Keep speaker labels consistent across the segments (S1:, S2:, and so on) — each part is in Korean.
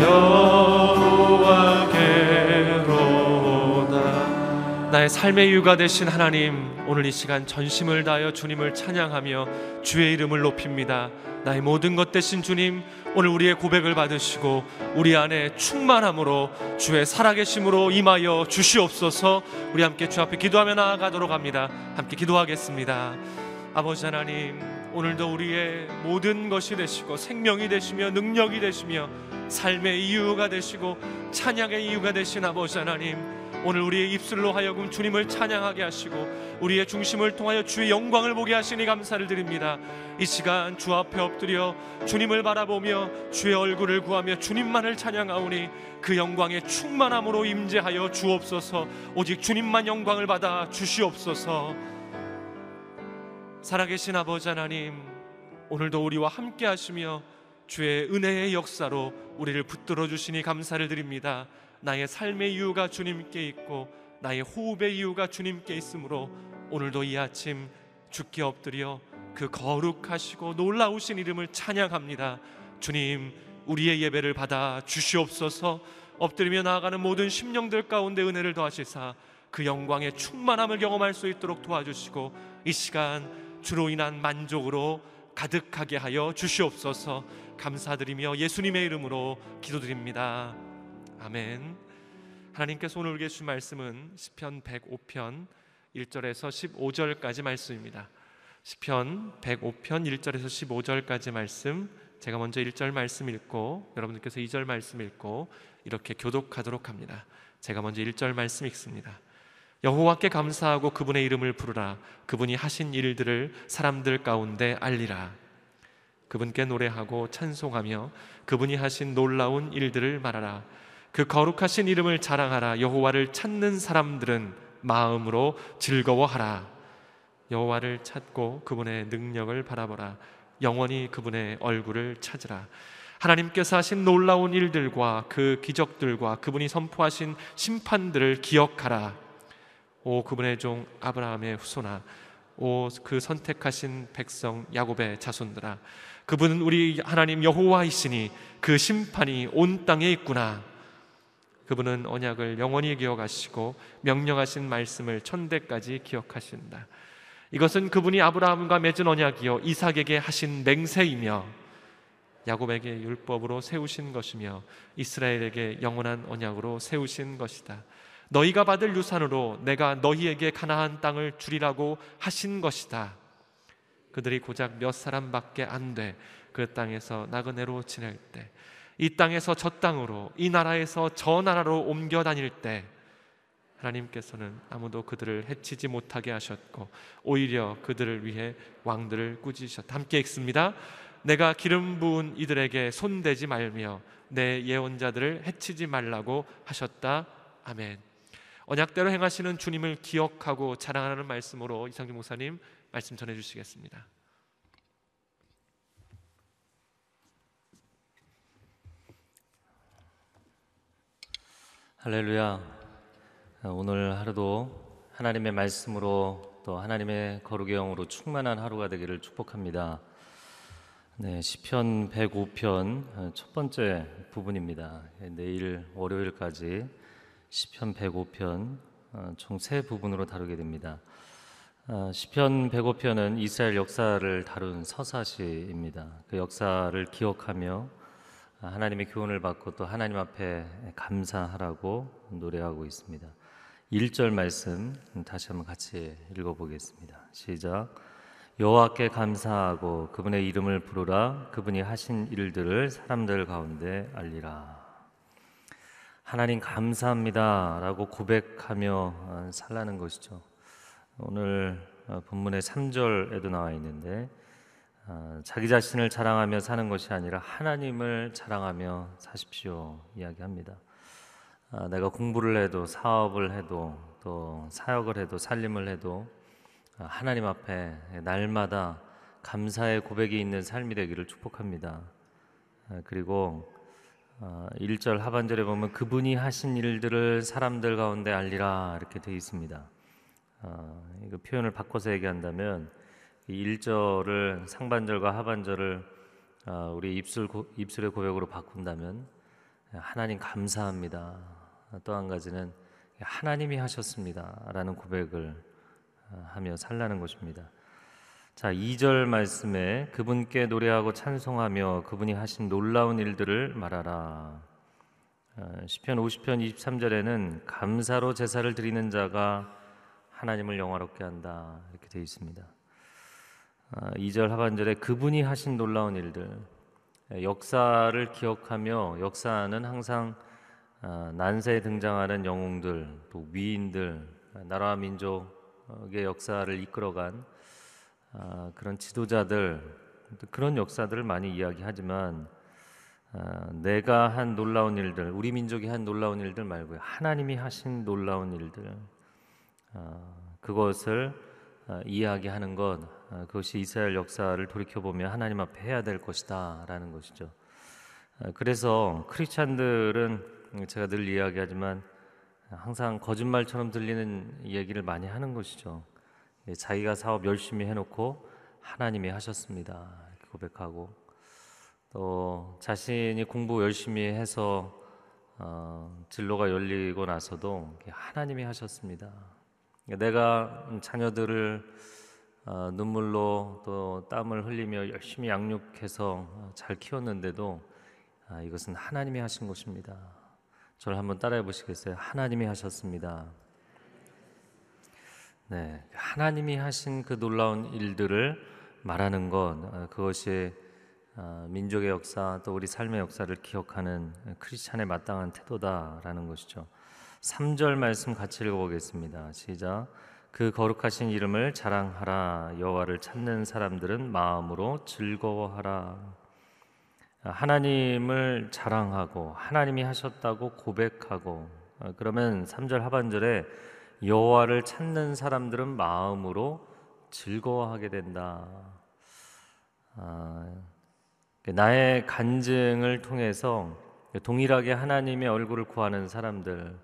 S1: 여호와께로다.
S2: 나의 삶의 이유가 되신 하나님 오늘 이 시간 전심을 다하여 주님을 찬양하며 주의 이름을 높입니다. 나의 모든 것 되신 주님 오늘 우리의 고백을 받으시고 우리 안에 충만함으로 주의 살아계심으로 임하여 주시옵소서. 우리 함께 주 앞에 기도하며 나아가도록 합니다. 함께 기도하겠습니다. 아버지 하나님 오늘도 우리의 모든 것이 되시고 생명이 되시며 능력이 되시며 삶의 이유가 되시고 찬양의 이유가 되신 아버지 하나님 오늘 우리의 입술로 하여금 주님을 찬양하게 하시고 우리의 중심을 통하여 주의 영광을 보게 하시니 감사를 드립니다. 이 시간 주 앞에 엎드려 주님을 바라보며 주의 얼굴을 구하며 주님만을 찬양하오니 그 영광의 충만함으로 임재하여 주옵소서. 오직 주님만 영광을 받아 주시옵소서. 살아계신 아버지 하나님, 오늘도 우리와 함께 하시며 주의 은혜의 역사로 우리를 붙들어 주시니 감사를 드립니다. 나의 삶의 이유가 주님께 있고 나의 호흡의 이유가 주님께 있으므로 오늘도 이 아침 주께 엎드려 그 거룩하시고 놀라우신 이름을 찬양합니다. 주님, 우리의 예배를 받아 주시옵소서. 엎드리며 나아가는 모든 심령들 가운데 은혜를 더하시사 그 영광의 충만함을 경험할 수 있도록 도와주시고 이 시간 주로 인한 만족으로 가득하게 하여 주시옵소서. 감사드리며 예수님의 이름으로 기도드립니다. 아멘. 하나님께서 오늘 주신 말씀은 시편 105편 1절에서 15절까지 말씀입니다. 시편 105편 1절에서 15절까지 말씀 제가 먼저 1절 말씀 읽고 여러분들께서 2절 말씀 읽고 이렇게 교독하도록 합니다. 제가 먼저 1절 말씀 읽습니다. 여호와께 감사하고 그분의 이름을 부르라. 그분이 하신 일들을 사람들 가운데 알리라. 그분께 노래하고 찬송하며 그분이 하신 놀라운 일들을 말하라. 그 거룩하신 이름을 자랑하라. 여호와를 찾는 사람들은 마음으로 즐거워하라. 여호와를 찾고 그분의 능력을 바라보라. 영원히 그분의 얼굴을 찾으라. 하나님께서 하신 놀라운 일들과 그 기적들과 그분이 선포하신 심판들을 기억하라 오 그분의 종 아브라함의 후손아 오 그 선택하신 백성 야곱의 자손들아 그분은 우리 하나님 여호와이시니 그 심판이 온 땅에 있구나 그분은 언약을 영원히 기억하시고 명령하신 말씀을 천대까지 기억하신다. 이것은 그분이 아브라함과 맺은 언약이요 이삭에게 하신 맹세이며 야곱에게 율법으로 세우신 것이며 이스라엘에게 영원한 언약으로 세우신 것이다. 너희가 받을 유산으로 내가 너희에게 가나안 땅을 주리라고 하신 것이다. 그들이 고작 몇 사람밖에 안 돼 그 땅에서 나그네로 지낼 때 이 땅에서 저 땅으로 이 나라에서 저 나라로 옮겨 다닐 때 하나님께서는 아무도 그들을 해치지 못하게 하셨고 오히려 그들을 위해 왕들을 꾸짖으셨다. 함께 읽습니다. 내가 기름 부은 이들에게 손대지 말며 내 예언자들을 해치지 말라고 하셨다. 아멘. 언약대로 행하시는 주님을 기억하고 자랑하는 말씀으로 이상준 목사님 말씀 전해 주시겠습니다.
S3: 할렐루야. 오늘 하루도 하나님의 말씀으로 또 하나님의 거룩의 영으로 충만한 하루가 되기를 축복합니다. 네, 시편 105편 첫 번째 부분입니다. 내일 월요일까지 시편 105편 총 세 부분으로 다루게 됩니다. 시편 105편은 이스라엘 역사를 다룬 서사시입니다. 그 역사를 기억하며 하나님의 교훈을 받고 또 하나님 앞에 감사하라고 노래하고 있습니다. 1절 말씀 다시 한번 같이 읽어 보겠습니다. 시작. 여호와께 감사하고 그분의 이름을 부르라 그분이 하신 일들을 사람들 가운데 알리라. 하나님 감사합니다 라고 고백하며 살라는 것이죠. 오늘 본문의 3절에도 나와 있는데 어, 자기 자신을 자랑하며 사는 것이 아니라 하나님을 자랑하며 사십시오 이야기합니다. 아, 내가 공부를 해도 사업을 해도 또 사역을 해도 살림을 해도 아, 하나님 앞에 날마다 감사의 고백이 있는 삶이 되기를 축복합니다. 아, 그리고 어, 1절 하반절에 보면 그분이 하신 일들을 사람들 가운데 알리라 이렇게 되어 있습니다. 어, 이거 표현을 바꿔서 얘기한다면 이 1절을 상반절과 하반절을 어, 우리 입술 고, 입술의 고백으로 바꾼다면 하나님 감사합니다. 또 한 가지는 하나님이 하셨습니다라는 고백을 어, 하며 살라는 것입니다. 자, 2절 말씀에 그분께 노래하고 찬송하며 그분이 하신 놀라운 일들을 말하라. 어, 시편 50편 23절에는 감사로 제사를 드리는 자가 하나님을 영화롭게 한다. 이렇게 되어 있습니다. 2절 하반절에 그분이 하신 놀라운 일들 역사를 기억하며 역사는 항상 어, 난세에 등장하는 영웅들 또 위인들 나라와 민족의 역사를 이끌어간 아, 그런 지도자들 그런 역사들을 많이 이야기하지만 아, 내가 한 놀라운 일들 우리 민족이 한 놀라운 일들 말고요 하나님이 하신 놀라운 일들 아, 그것을 이야기하는 것 그것이 이스라엘 역사를 돌이켜 보면 하나님 앞에 해야 될 것이다라는 것이죠. 그래서 크리스찬들은 제가 늘 이야기하지만 항상 거짓말처럼 들리는 얘기를 많이 하는 것이죠. 예, 자기가 사업 열심히 해놓고 하나님이 하셨습니다. 고백하고 또 자신이 공부 열심히 해서 어, 진로가 열리고 나서도 하나님이 하셨습니다. 내가 자녀들을 어, 눈물로 또 땀을 흘리며 열심히 양육해서 잘 키웠는데도 아, 이것은 하나님이 하신 것입니다. 저를 한번 따라해 보시겠어요? 하나님이 하셨습니다. 네, 하나님이 하신 그 놀라운 일들을 말하는 것 어, 그것이 어, 민족의 역사 또 우리 삶의 역사를 기억하는 크리스찬의 마땅한 태도다라는 것이죠. 3절 말씀 같이 읽어보겠습니다. 시작. 그 거룩하신 이름을 자랑하라 여호와를 찾는 사람들은 마음으로 즐거워하라. 하나님을 자랑하고 하나님이 하셨다고 고백하고 어, 그러면 3절 하반절에 여호와를 찾는 사람들은 마음으로 즐거워하게 된다. 아, 나의 간증을 통해서 동일하게 하나님의 얼굴을 구하는 사람들,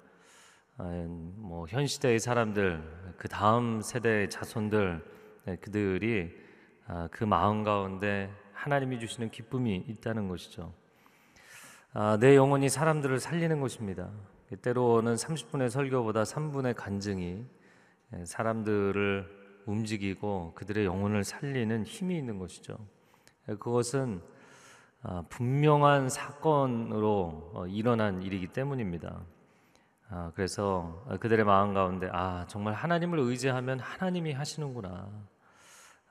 S3: 아, 뭐현 시대의 사람들, 그 다음 세대의 자손들, 네, 그들이 아, 그 마음 가운데 하나님이 주시는 기쁨이 있다는 것이죠. 아, 내 영혼이 사람들을 살리는 것입니다. 때로는 30분의 설교보다 3분의 간증이 예, 사람들을 움직이고 그들의 영혼을 살리는 힘이 있는 것이죠. 예, 그것은 아, 분명한 사건으로 어, 일어난 일이기 때문입니다. 아, 그래서 그들의 마음 가운데 아 정말 하나님을 의지하면 하나님이 하시는구나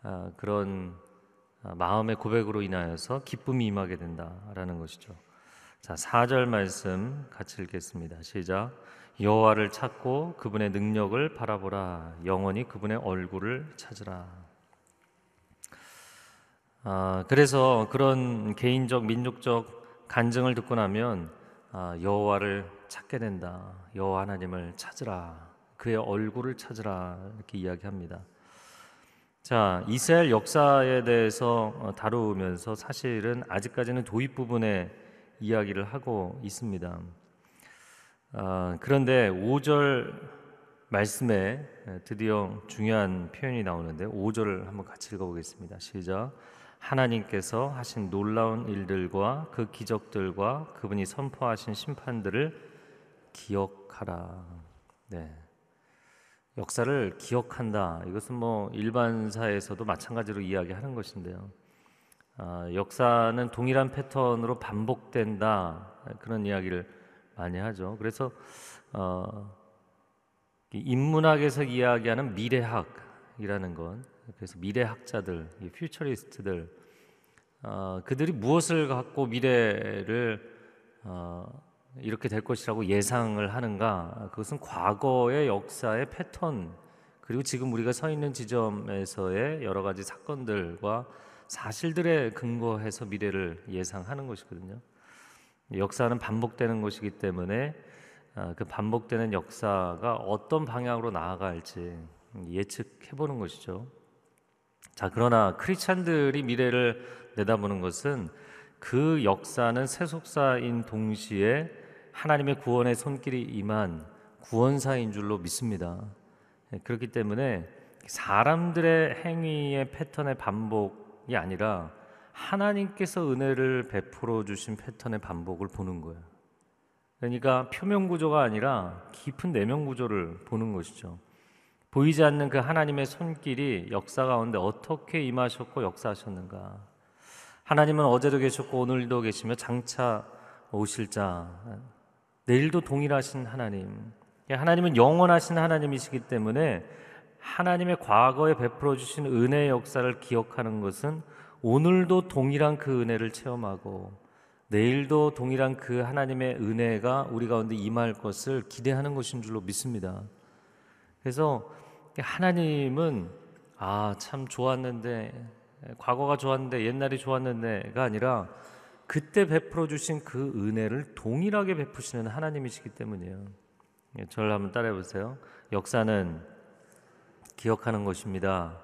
S3: 아, 그런 마음의 고백으로 인하여서 기쁨이 임하게 된다라는 것이죠. 자, 4절 말씀 같이 읽겠습니다. 시작. 여호와를 찾고 그분의 능력을 바라보라. 영원히 그분의 얼굴을 찾으라. 아, 그래서 그런 개인적 민족적 간증을 듣고 나면 아, 여호와를 찾게 된다. 여호와 하나님을 찾으라. 그의 얼굴을 찾으라. 이렇게 이야기합니다. 자, 이스라엘 역사에 대해서 어, 다루면서 사실은 아직까지는 도입 부분에 이야기를 하고 있습니다. 아, 그런데 5절 말씀에 드디어 중요한 표현이 나오는데 5절을 한번 같이 읽어보겠습니다. 시작. 하나님께서 하신 놀라운 일들과 그 기적들과 그분이 선포하신 심판들을 기억하라. 네. 역사를 기억한다. 이것은 뭐 일반사에서도 마찬가지로 이야기하는 것인데요. 어, 역사는 동일한 패턴으로 반복된다 그런 이야기를 많이 하죠. 그래서 어, 인문학에서 이야기하는 미래학이라는 건 그래서 미래학자들, 퓨처리스트들 어, 그들이 무엇을 갖고 미래를 어, 이렇게 될 것이라고 예상을 하는가? 그것은 과거의 역사의 패턴 그리고 지금 우리가 서 있는 지점에서의 여러 가지 사건들과 사실들에 근거해서 미래를 예상하는 것이거든요. 역사는 반복되는 것이기 때문에 아, 그 반복되는 역사가 어떤 방향으로 나아갈지 예측해 보는 것이죠. 자, 그러나 크리스찬들이 미래를 내다보는 것은 그 역사는 세속사인 동시에 하나님의 구원의 손길이 임한 구원사인 줄로 믿습니다. 예, 그렇기 때문에 사람들의 행위의 패턴의 반복 이 아니라 하나님께서 은혜를 베풀어 주신 패턴의 반복을 보는 거예요. 그러니까 표면 구조가 아니라 깊은 내면 구조를 보는 것이죠. 보이지 않는 그 하나님의 손길이 역사 가운데 어떻게 임하셨고 역사하셨는가. 하나님은 어제도 계셨고 오늘도 계시며 장차 오실 자, 내일도 동일하신 하나님. 하나님은 영원하신 하나님이시기 때문에 하나님의 과거에 베풀어 주신 은혜의 역사를 기억하는 것은 오늘도 동일한 그 은혜를 체험하고 내일도 동일한 그 하나님의 은혜가 우리 가운데 임할 것을 기대하는 것인 줄로 믿습니다. 그래서 하나님은 아, 참 좋았는데 과거가 좋았는데 옛날이 좋았는데가 아니라 그때 베풀어 주신 그 은혜를 동일하게 베푸시는 하나님이시기 때문이에요. 예, 저를 한번 따라해 보세요. 역사는 기억하는 것입니다.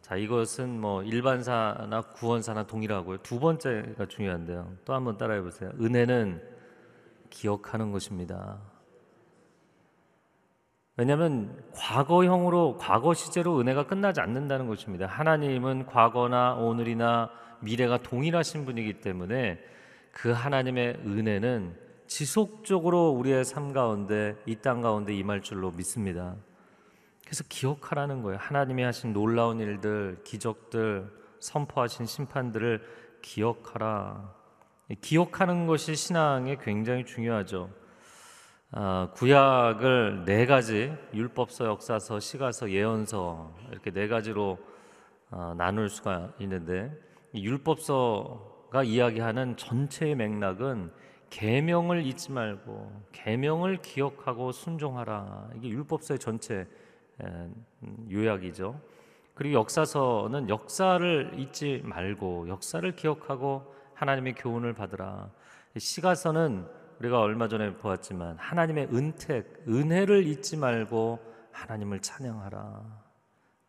S3: 자, 이것은 뭐 일반사나 구원사나 동일하고요. 두 번째가 중요한데요. 또 한번 따라해 보세요. 은혜는 기억하는 것입니다. 왜냐하면 과거형으로 과거 시제로 은혜가 끝나지 않는다는 것입니다. 하나님은 과거나 오늘이나 미래가 동일하신 분이기 때문에 그 하나님의 은혜는 지속적으로 우리의 삶 가운데 이 땅 가운데 임할 줄로 믿습니다. 그래서 기억하라는 거예요. 하나님이 하신 놀라운 일들, 기적들, 선포하신 심판들을 기억하라. 기억하는 것이 신앙에 굉장히 중요하죠. 아, 구약을 네 가지 율법서, 역사서, 시가서, 예언서 이렇게 네 가지로 아, 나눌 수가 있는데 율법서가 이야기하는 전체의 맥락은 계명을 잊지 말고 계명을 기억하고 순종하라. 이게 율법서의 전체 요약이죠. 그리고 역사서는 역사를 잊지 말고 역사를 기억하고 하나님의 교훈을 받으라. 시가서는 우리가 얼마 전에 보았지만 하나님의 은택, 은혜를 잊지 말고 하나님을 찬양하라.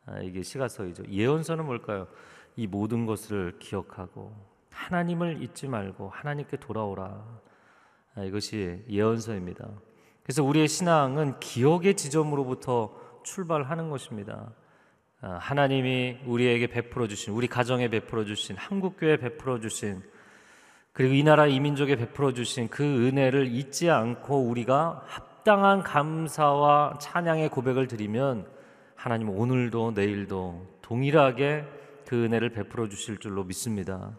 S3: 아, 이게 시가서이죠. 예언서는 뭘까요? 이 모든 것을 기억하고 하나님을 잊지 말고 하나님께 돌아오라. 아, 이것이 예언서입니다. 그래서 우리의 신앙은 기억의 지점으로부터 출발하는 것입니다. 아, 하나님이 우리에게 베풀어 주신 우리 가정에 베풀어 주신 한국 교회 베풀어 주신 그리고 이 나라 이민족에 베풀어 주신 그 은혜를 잊지 않고 우리가 합당한 감사와 찬양의 고백을 드리면 하나님 오늘도 내일도 동일하게 그 은혜를 베풀어 주실 줄로 믿습니다.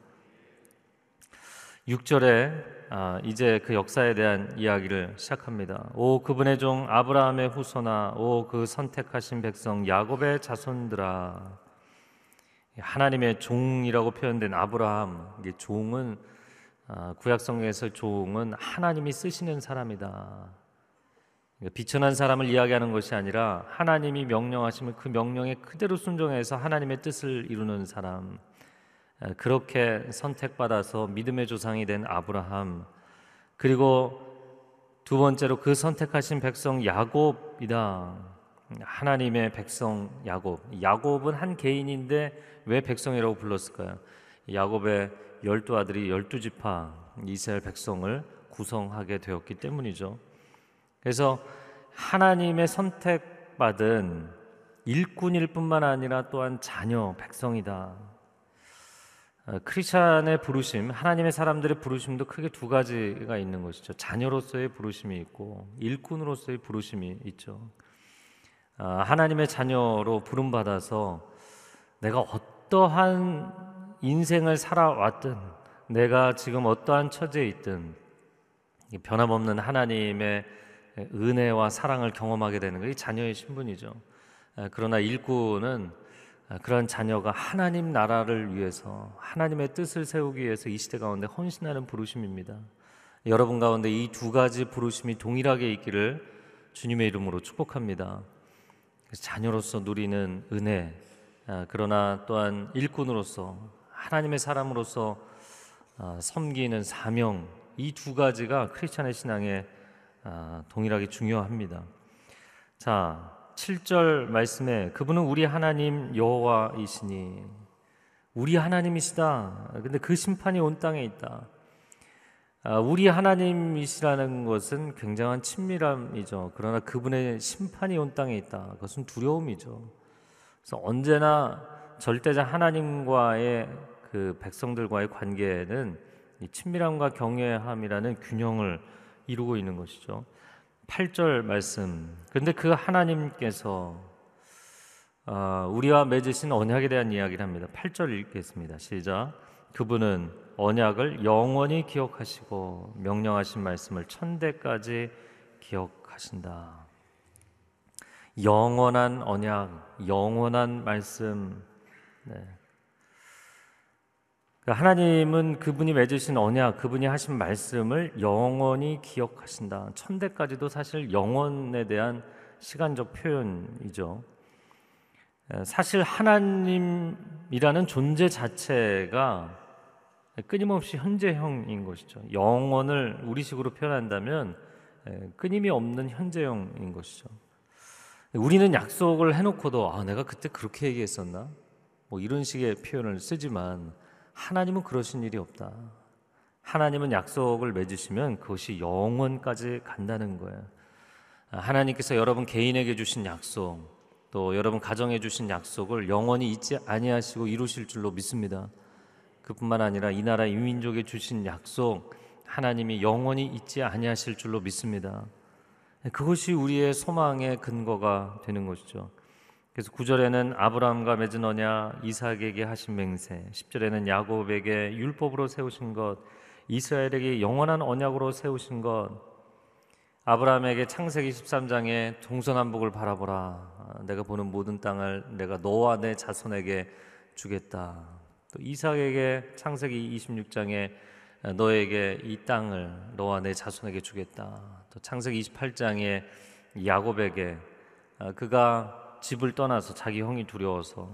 S3: 6절에 아, 이제 그 역사에 대한 이야기를 시작합니다. 오 그분의 종 아브라함의 후손아, 오 그 선택하신 백성 야곱의 자손들아. 하나님의 종이라고 표현된 아브라함, 이게 종은 아, 구약 성경에서 종은 하나님이 쓰시는 사람이다. 비천한 사람을 이야기하는 것이 아니라 하나님이 명령하시면 그 명령에 그대로 순종해서 하나님의 뜻을 이루는 사람. 그렇게 선택받아서 믿음의 조상이 된 아브라함 그리고 두 번째로 그 선택하신 백성 야곱이다. 하나님의 백성 야곱. 야곱은 한 개인인데 왜 백성이라고 불렀을까요? 야곱의 열두 아들이 열두 지파 이스라엘 백성을 구성하게 되었기 때문이죠. 그래서 하나님의 선택받은 일꾼일 뿐만 아니라 또한 자녀 백성이다. 어, 크리스찬의 부르심, 하나님의 사람들의 부르심도 크게 두 가지가 있는 것이죠. 자녀로서의 부르심이 있고 일꾼으로서의 부르심이 있죠. 아, 하나님의 자녀로 부름 받아서 내가 어떠한 인생을 살아왔든 내가 지금 어떠한 처지에 있든 변함없는 하나님의 은혜와 사랑을 경험하게 되는 것이 자녀의 신분이죠. 아, 그러나 일꾼은 아, 그런 자녀가 하나님 나라를 위해서 하나님의 뜻을 세우기 위해서 이 시대 가운데 헌신하는 부르심입니다. 여러분 가운데 이 두 가지 부르심이 동일하게 있기를 주님의 이름으로 축복합니다. 자녀로서 누리는 은혜, 아, 그러나 또한 일꾼으로서 하나님의 사람으로서 아, 섬기는 사명, 이 두 가지가 크리스찬의 신앙에 동일하게 중요합니다. 자, 7절 말씀에 그분은 우리 하나님 여호와이시니 우리 하나님이시다. 근데 그 심판이 온 땅에 있다. 아, 우리 하나님이시라는 것은 굉장한 친밀함이죠. 그러나 그분의 심판이 온 땅에 있다. 그것은 두려움이죠. 그래서 언제나 절대자 하나님과의 그 백성들과의 관계는 이 친밀함과 경외함이라는 균형을 이루고 있는 것이죠. 8절 말씀. 그런데 그 하나님께서 어, 우리와 맺으신 언약에 대한 이야기를 합니다. 8절 읽겠습니다. 시작. 그분은 언약을 영원히 기억하시고 명령하신 말씀을 천대까지 기억하신다. 영원한 언약, 영원한 말씀. 네. 그러니까 하나님은 그분이 맺으신 언약, 그분이 하신 말씀을 영원히 기억하신다. 천대까지도 사실 영원에 대한 시간적 표현이죠. 사실 하나님이라는 존재 자체가 끊임없이 현재형인 것이죠. 영원을 우리식으로 표현한다면 끊임이 없는 현재형인 것이죠. 우리는 약속을 해놓고도 아 내가 그때 그렇게 얘기했었나? 뭐 이런 식의 표현을 쓰지만 하나님은 그러신 일이 없다. 하나님은 약속을 맺으시면 그것이 영원까지 간다는 거예요. 하나님께서 여러분 개인에게 주신 약속, 또 여러분 가정에 주신 약속을 영원히 잊지 아니하시고 이루실 줄로 믿습니다. 그뿐만 아니라 이 나라 이 민족에 주신 약속 하나님이 영원히 잊지 아니하실 줄로 믿습니다. 그것이 우리의 소망의 근거가 되는 것이죠. 그래서 9절에는 아브라함과 맺은 언약, 이삭에게 하신 맹세, 10절에는 야곱에게 율법으로 세우신 것, 이스라엘에게 영원한 언약으로 세우신 것, 아브라함에게 창세기 13장에 동서남북을 바라보라. 내가 보는 모든 땅을 내가 너와 내 자손에게 주겠다. 또 이삭에게 창세기 26장에 너에게 이 땅을 너와 내 자손에게 주겠다. 또 창세기 28장에 야곱에게 아, 그가 집을 떠나서 자기 형이 두려워서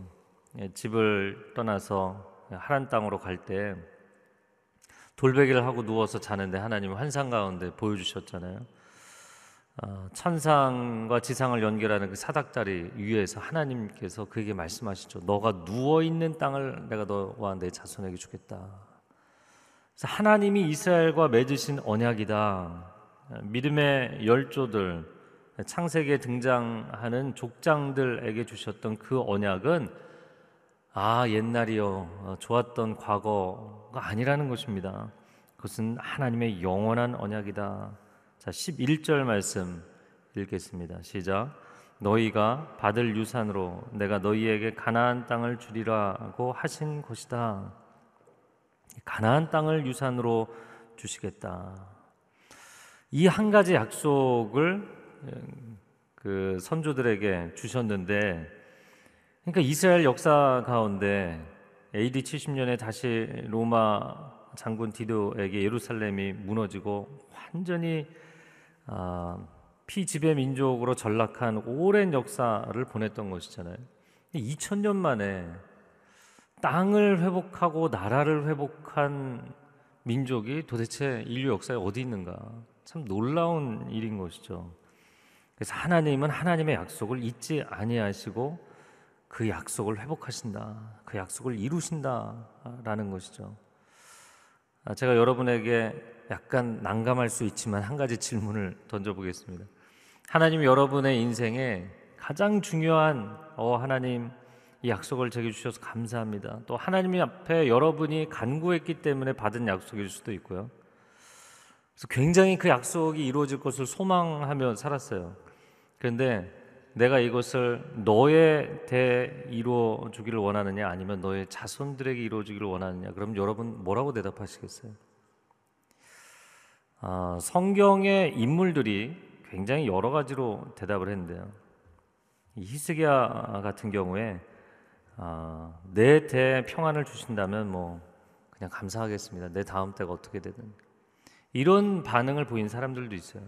S3: 예, 집을 떠나서 하란 땅으로 갈 때 돌베개를 하고 누워서 자는데 하나님 환상 가운데 보여주셨잖아요. 어, 천상과 지상을 연결하는 그 사닥다리 위에서 하나님께서 그에게 말씀하시죠. 너가 누워 있는 땅을 내가 너와 내 자손에게 주겠다. 하나님이 이스라엘과 맺으신 언약이다. 믿음의 열조들 창세기에 등장하는 족장들에게 주셨던 그 언약은 아 옛날이요 어, 좋았던 과거가 아니라는 것입니다. 그것은 하나님의 영원한 언약이다. 자 11절 말씀 읽겠습니다. 시작. 너희가 받을 유산으로 내가 너희에게 가나안 땅을 주리라고 하신 것이다. 가나안 땅을 유산으로 주시겠다. 이 한 가지 약속을 그 선조들에게 주셨는데 그러니까 이스라엘 역사 가운데 AD 70년에 다시 로마 장군 디도에게 예루살렘이 무너지고 완전히 아, 피지배 민족으로 전락한 오랜 역사를 보냈던 것이잖아요. 2000년 만에 땅을 회복하고 나라를 회복한 민족이 도대체 인류 역사에 어디 있는가? 참 놀라운 일인 것이죠. 그래서 하나님은 하나님의 약속을 잊지 아니하시고 그 약속을 회복하신다. 그 약속을 이루신다라는 것이죠. 아, 제가 여러분에게 약간 난감할 수 있지만 한 가지 질문을 던져보겠습니다. 하나님 여러분의 인생에 가장 중요한 어 하나님 이 약속을 제게 주셔서 감사합니다. 또 하나님 앞에 여러분이 간구했기 때문에 받은 약속일 수도 있고요. 그래서 굉장히 그 약속이 이루어질 것을 소망하며 살았어요. 그런데 내가 이것을 너의 대 이루어 주기를 원하느냐 아니면 너의 자손들에게 이루어 주기를 원하느냐 그럼 여러분 뭐라고 대답하시겠어요? 아, 성경의 인물들이 굉장히 여러 가지로 대답을 했는데요. 히스기야 같은 경우에 아, 내대 평안을 주신다면 뭐 그냥 감사하겠습니다. 내 다음 때가 어떻게 되든 이런 반응을 보인 사람들도 있어요.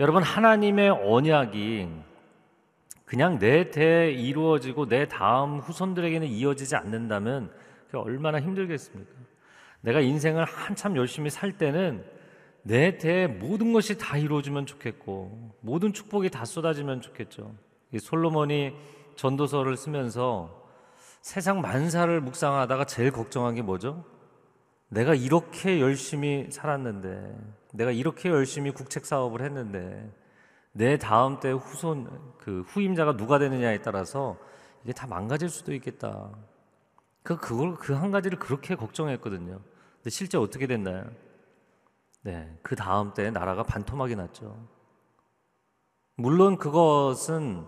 S3: 여러분 하나님의 언약이 그냥 내 대에 이루어지고 내 다음 후손들에게는 이어지지 않는다면 얼마나 힘들겠습니까? 내가 인생을 한참 열심히 살 때는 내 대에 모든 것이 다 이루어지면 좋겠고 모든 축복이 다 쏟아지면 좋겠죠. 솔로몬이 전도서를 쓰면서 세상 만사를 묵상하다가 제일 걱정한 게 뭐죠? 내가 이렇게 열심히 살았는데, 내가 이렇게 열심히 국책 사업을 했는데, 내 다음 때 후손 그 후임자가 누가 되느냐에 따라서 이게 다 망가질 수도 있겠다. 그 그걸 그 한 가지를 그렇게 걱정했거든요. 근데 실제 어떻게 됐나요? 네, 그 다음 때 나라가 반토막이 났죠. 물론 그것은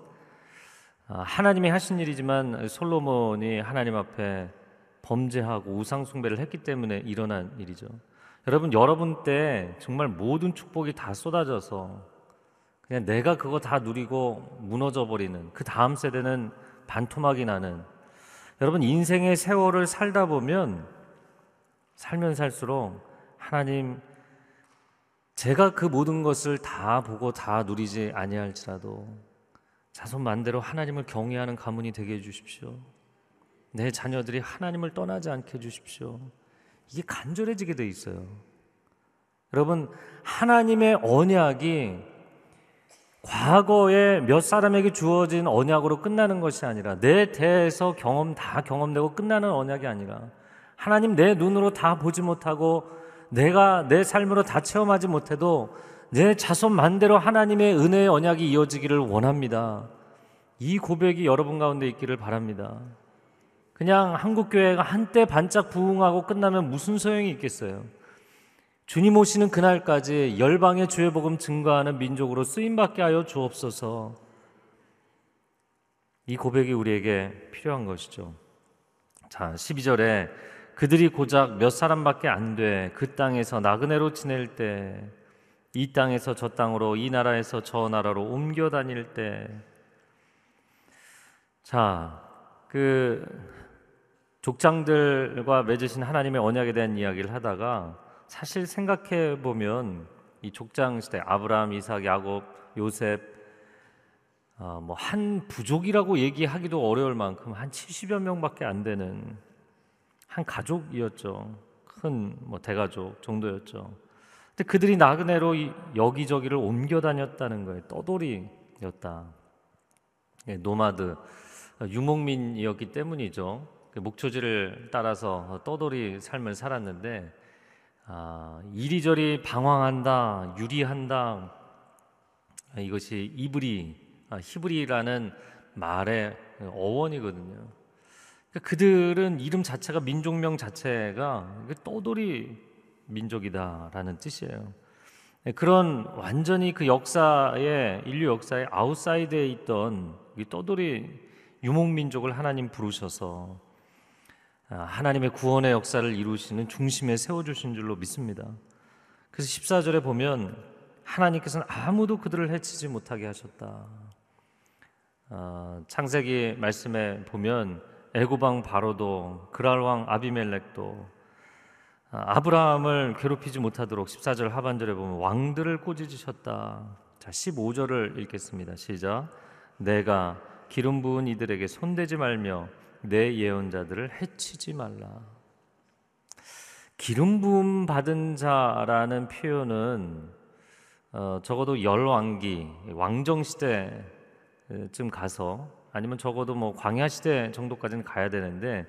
S3: 아, 하나님이 하신 일이지만 솔로몬이 하나님 앞에 범죄하고 우상 숭배를 했기 때문에 일어난 일이죠. 여러분 여러분 때 정말 모든 축복이 다 쏟아져서 그냥 내가 그거 다 누리고 무너져 버리는 그 다음 세대는 반토막이 나는 여러분 인생의 세월을 살다 보면 살면 살수록 하나님 제가 그 모든 것을 다 보고 다 누리지 아니할지라도 자손 만대로 하나님을 경외하는 가문이 되게 해 주십시오. 내 자녀들이 하나님을 떠나지 않게 해 주십시오. 이게 간절해지게 돼 있어요. 여러분 하나님의 언약이 과거에 몇 사람에게 주어진 언약으로 끝나는 것이 아니라 내 대에서 경험 다 경험되고 끝나는 언약이 아니라 하나님 내 눈으로 다 보지 못하고 내가 내 삶으로 다 체험하지 못해도 내 자손 만대로 하나님의 은혜의 언약이 이어지기를 원합니다. 이 고백이 여러분 가운데 있기를 바랍니다. 그냥 한국 교회가 한때 반짝 부흥하고 끝나면 무슨 소용이 있겠어요? 주님 오시는 그날까지 열방의 주의 복음 증거하는 민족으로 쓰임 받게 하여 주옵소서. 이 고백이 우리에게 필요한 것이죠. 자, 12절에 그들이 고작 몇 사람밖에 안 돼 그 땅에서 나그네로 지낼 때 이 땅에서 저 땅으로 이 나라에서 저 나라로 옮겨 다닐 때 자, 그 족장들과 맺으신 하나님의 언약에 대한 이야기를 하다가 사실 생각해 보면 이 족장 시대 아브라함, 이삭, 야곱, 요셉 어, 뭐한 부족이라고 얘기하기도 어려울 만큼 한 70여 명밖에 안 되는 한 가족이었죠. 큰 뭐 대가족 정도였죠. 근데 그들이 나그네로 여기저기를 옮겨 다녔다는 거예요. 떠돌이였다. 예, 노마드 유목민이었기 때문이죠. 그 목초지를 따라서 떠돌이 삶을 살았는데 아, 이리저리 방황한다, 유리한다. 이것이 이브리, 아, 히브리라는 말의 어원이거든요. 그러니까 그들은 이름 자체가 민족명 자체가 떠돌이 민족이다라는 뜻이에요. 그런 완전히 그 역사의 인류 역사의 outside에 있던 떠돌이 유목민족을 하나님 부르셔서 아, 하나님의 구원의 역사를 이루시는 중심에 세워주신 줄로 믿습니다. 그래서 14절에 보면 하나님께서는 아무도 그들을 해치지 못하게 하셨다. 아, 창세기 말씀에 보면 애굽 왕 바로도 그랄 왕 아비멜렉도 아, 아브라함을 괴롭히지 못하도록 14절 하반절에 보면 왕들을 꾸짖으셨다. 자, 15절을 읽겠습니다. 시작. 내가 기름 부은 이들에게 손대지 말며 내 예언자들을 해치지 말라. 기름 부음 받은 자라는 표현은 어, 적어도 열왕기 왕정 시대쯤 가서 아니면 적어도 뭐 광야 시대 정도까지는 가야 되는데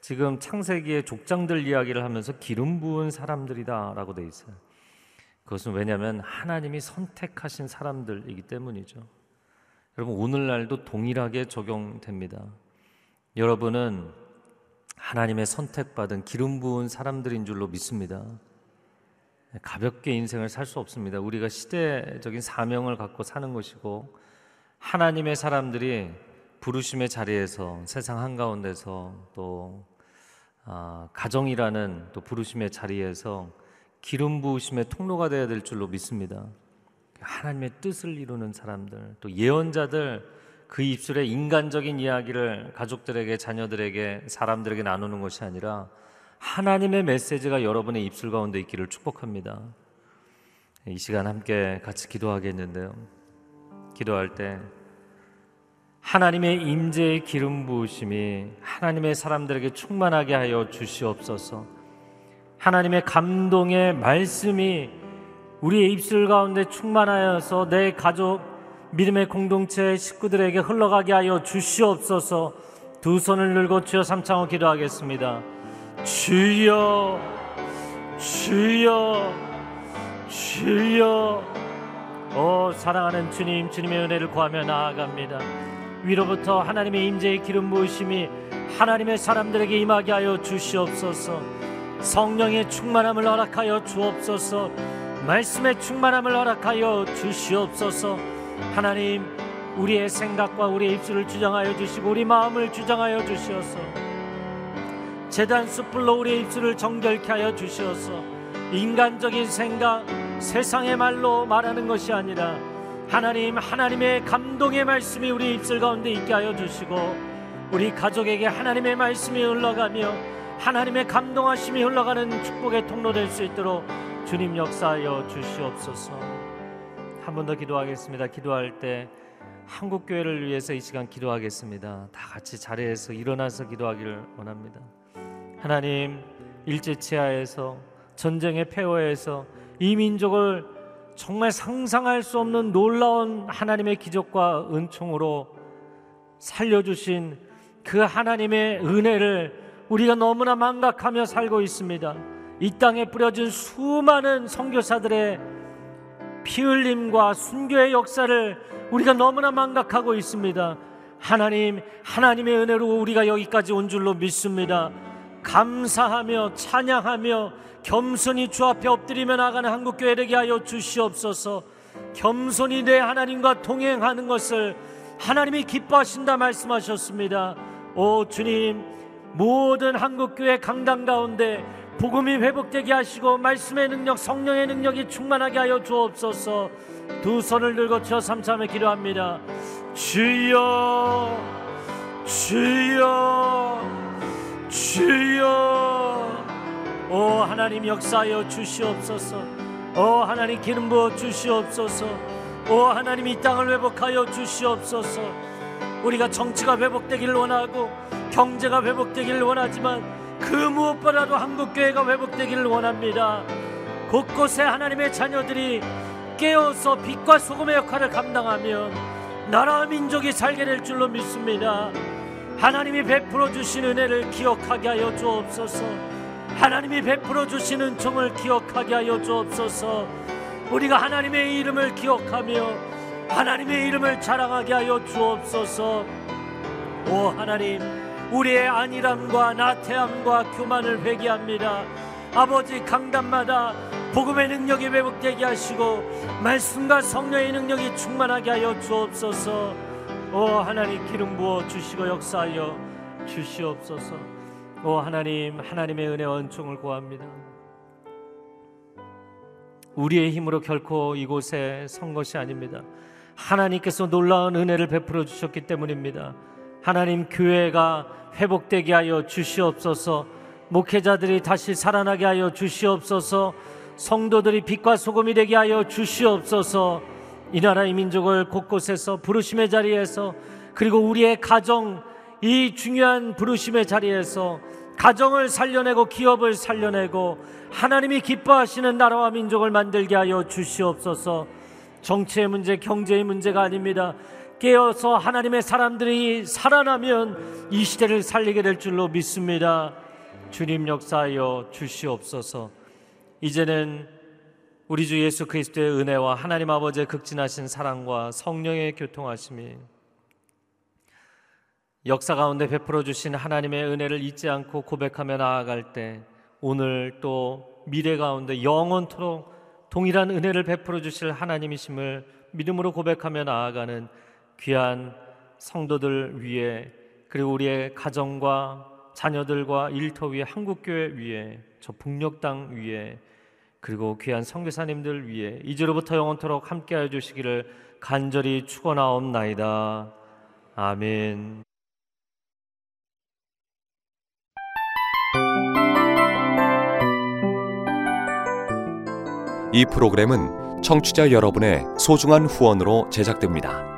S3: 지금 창세기의 족장들 이야기를 하면서 기름 부은 사람들이다라고 돼 있어요. 그것은 왜냐하면 하나님이 선택하신 사람들이기 때문이죠. 여러분 오늘날도 동일하게 적용됩니다. 여러분은 하나님의 선택받은 기름 부은 사람들인 줄로 믿습니다. 가볍게 인생을 살 수 없습니다. 우리가 시대적인 사명을 갖고 사는 것이고 하나님의 사람들이 부르심의 자리에서 세상 한가운데서 또 아, 가정이라는 또 부르심의 자리에서 기름 부으심의 통로가 되어야 될 줄로 믿습니다. 하나님의 뜻을 이루는 사람들, 또 예언자들 그 입술에 인간적인 이야기를 가족들에게, 자녀들에게, 사람들에게 나누는 것이 아니라 하나님의 메시지가 여러분의 입술 가운데 있기를 축복합니다. 이 시간 함께 같이 기도하겠는데요. 기도할 때 하나님의 임재의 기름 부으심이 하나님의 사람들에게 충만하게 하여 주시옵소서. 하나님의 감동의 말씀이 우리의 입술 가운데 충만하여서 내 가족, 믿음의 공동체 식구들에게 흘러가게 하여 주시옵소서. 두 손을 들고 주여 삼창어 기도하겠습니다. 주여, 주여, 주여. 오 사랑하는 주님, 주님의 은혜를 구하며 나아갑니다. 위로부터 하나님의 임재의 기름 부으심이 하나님의 사람들에게 임하게 하여 주시옵소서. 성령의 충만함을 허락하여 주옵소서. 말씀의 충만함을 허락하여 주시옵소서. 하나님, 우리의 생각과 우리의 입술을 주장하여 주시고 우리 마음을 주장하여 주시옵소서. 재단 숯불로 우리의 입술을 정결케 하여 주시옵소서. 인간적인 생각, 세상의 말로 말하는 것이 아니라 하나님 하나님의 감동의 말씀이 우리 입술 가운데 있게 하여 주시고 우리 가족에게 하나님의 말씀이 흘러가며 하나님의 감동하심이 흘러가는 축복의 통로 될 수 있도록 주님 역사하여 주시옵소서. 한 번 더 기도하겠습니다. 기도할 때 한국 교회를 위해서 이 시간 기도하겠습니다. 다 같이 자리에서 일어나서 기도하기를 원합니다. 하나님 일제 치하에서 전쟁의 폐허에서 이 민족을 정말 상상할 수 없는 놀라운 하나님의 기적과 은총으로 살려주신 그 하나님의 은혜를 우리가 너무나 망각하며 살고 있습니다. 이 땅에 뿌려진 수많은 선교사들의 피 흘림과 순교의 역사를 우리가 너무나 망각하고 있습니다. 하나님, 하나님의 은혜로 우리가 여기까지 온 줄로 믿습니다. 감사하며 찬양하며 겸손히 주 앞에 엎드리며 나가는 한국교회 되게 하여 주시옵소서. 겸손히 내 하나님과 동행하는 것을 하나님이 기뻐하신다 말씀하셨습니다. 오 주님, 모든 한국교회 강당 가운데 복음이 회복되게 하시고 말씀의 능력, 성령의 능력이 충만하게 하여 주옵소서. 두 손을 들고 저 삼삼에 기도합니다. 주여, 주여, 주여. 오 하나님 역사하여 주시옵소서 오 하나님 기름 부어 주시옵소서 오 하나님 이 땅을 회복하여 주시옵소서 우리가 정치가 회복되기를 원하고 경제가 회복되기를 원하지만 그 무엇보다도 한국교회가 회복되기를 원합니다 곳곳에 하나님의 자녀들이 깨어서 빛과 소금의 역할을 감당하면 나라와 민족이 살게 될 줄로 믿습니다 하나님이 베풀어 주신 은혜를 기억하게 하여 주옵소서 하나님이 베풀어 주시는 종을 기억하게 하여 주옵소서. 우리가 하나님의 이름을 기억하며 하나님의 이름을 자랑하게 하여 주옵소서. 오 하나님, 우리의 안일함과 나태함과 교만을 회개합니다. 아버지 강단마다 복음의 능력이 회복되게 하시고 말씀과 성령의 능력이 충만하게 하여 주옵소서. 오 하나님 기름 부어 주시고 역사하여 주시옵소서. 오 하나님 하나님의 은혜와 은총을 구합니다. 우리의 힘으로 결코 이곳에 선 것이 아닙니다. 하나님께서 놀라운 은혜를 베풀어 주셨기 때문입니다. 하나님 교회가 회복되게 하여 주시옵소서. 목회자들이 다시 살아나게 하여 주시옵소서. 성도들이 빛과 소금이 되게 하여 주시옵소서. 이 나라의 민족을 곳곳에서 부르심의 자리에서 그리고 우리의 가정 이 중요한 부르심의 자리에서 가정을 살려내고 기업을 살려내고 하나님이 기뻐하시는 나라와 민족을 만들게 하여 주시옵소서. 정치의 문제, 경제의 문제가 아닙니다. 깨어서 하나님의 사람들이 살아나면 이 시대를 살리게 될 줄로 믿습니다. 주님 역사하여 주시옵소서. 이제는 우리 주 예수 그리스도의 은혜와 하나님 아버지의 극진하신 사랑과 성령의 교통하심이 역사 가운데 베풀어 주신 하나님의 은혜를 잊지 않고 고백하며 나아갈 때 오늘 또 미래 가운데 영원토록 동일한 은혜를 베풀어 주실 하나님이심을 믿음으로 고백하며 나아가는 귀한 성도들 위에 그리고 우리의 가정과 자녀들과 일터 위에 한국교회 위에 저 북녘 땅 위에 그리고 귀한 성교사님들 위에 이제로부터 영원토록 함께하여 주시기를 간절히 축원하옵나이다. 아멘.
S4: 이 프로그램은 청취자 여러분의 소중한 후원으로 제작됩니다.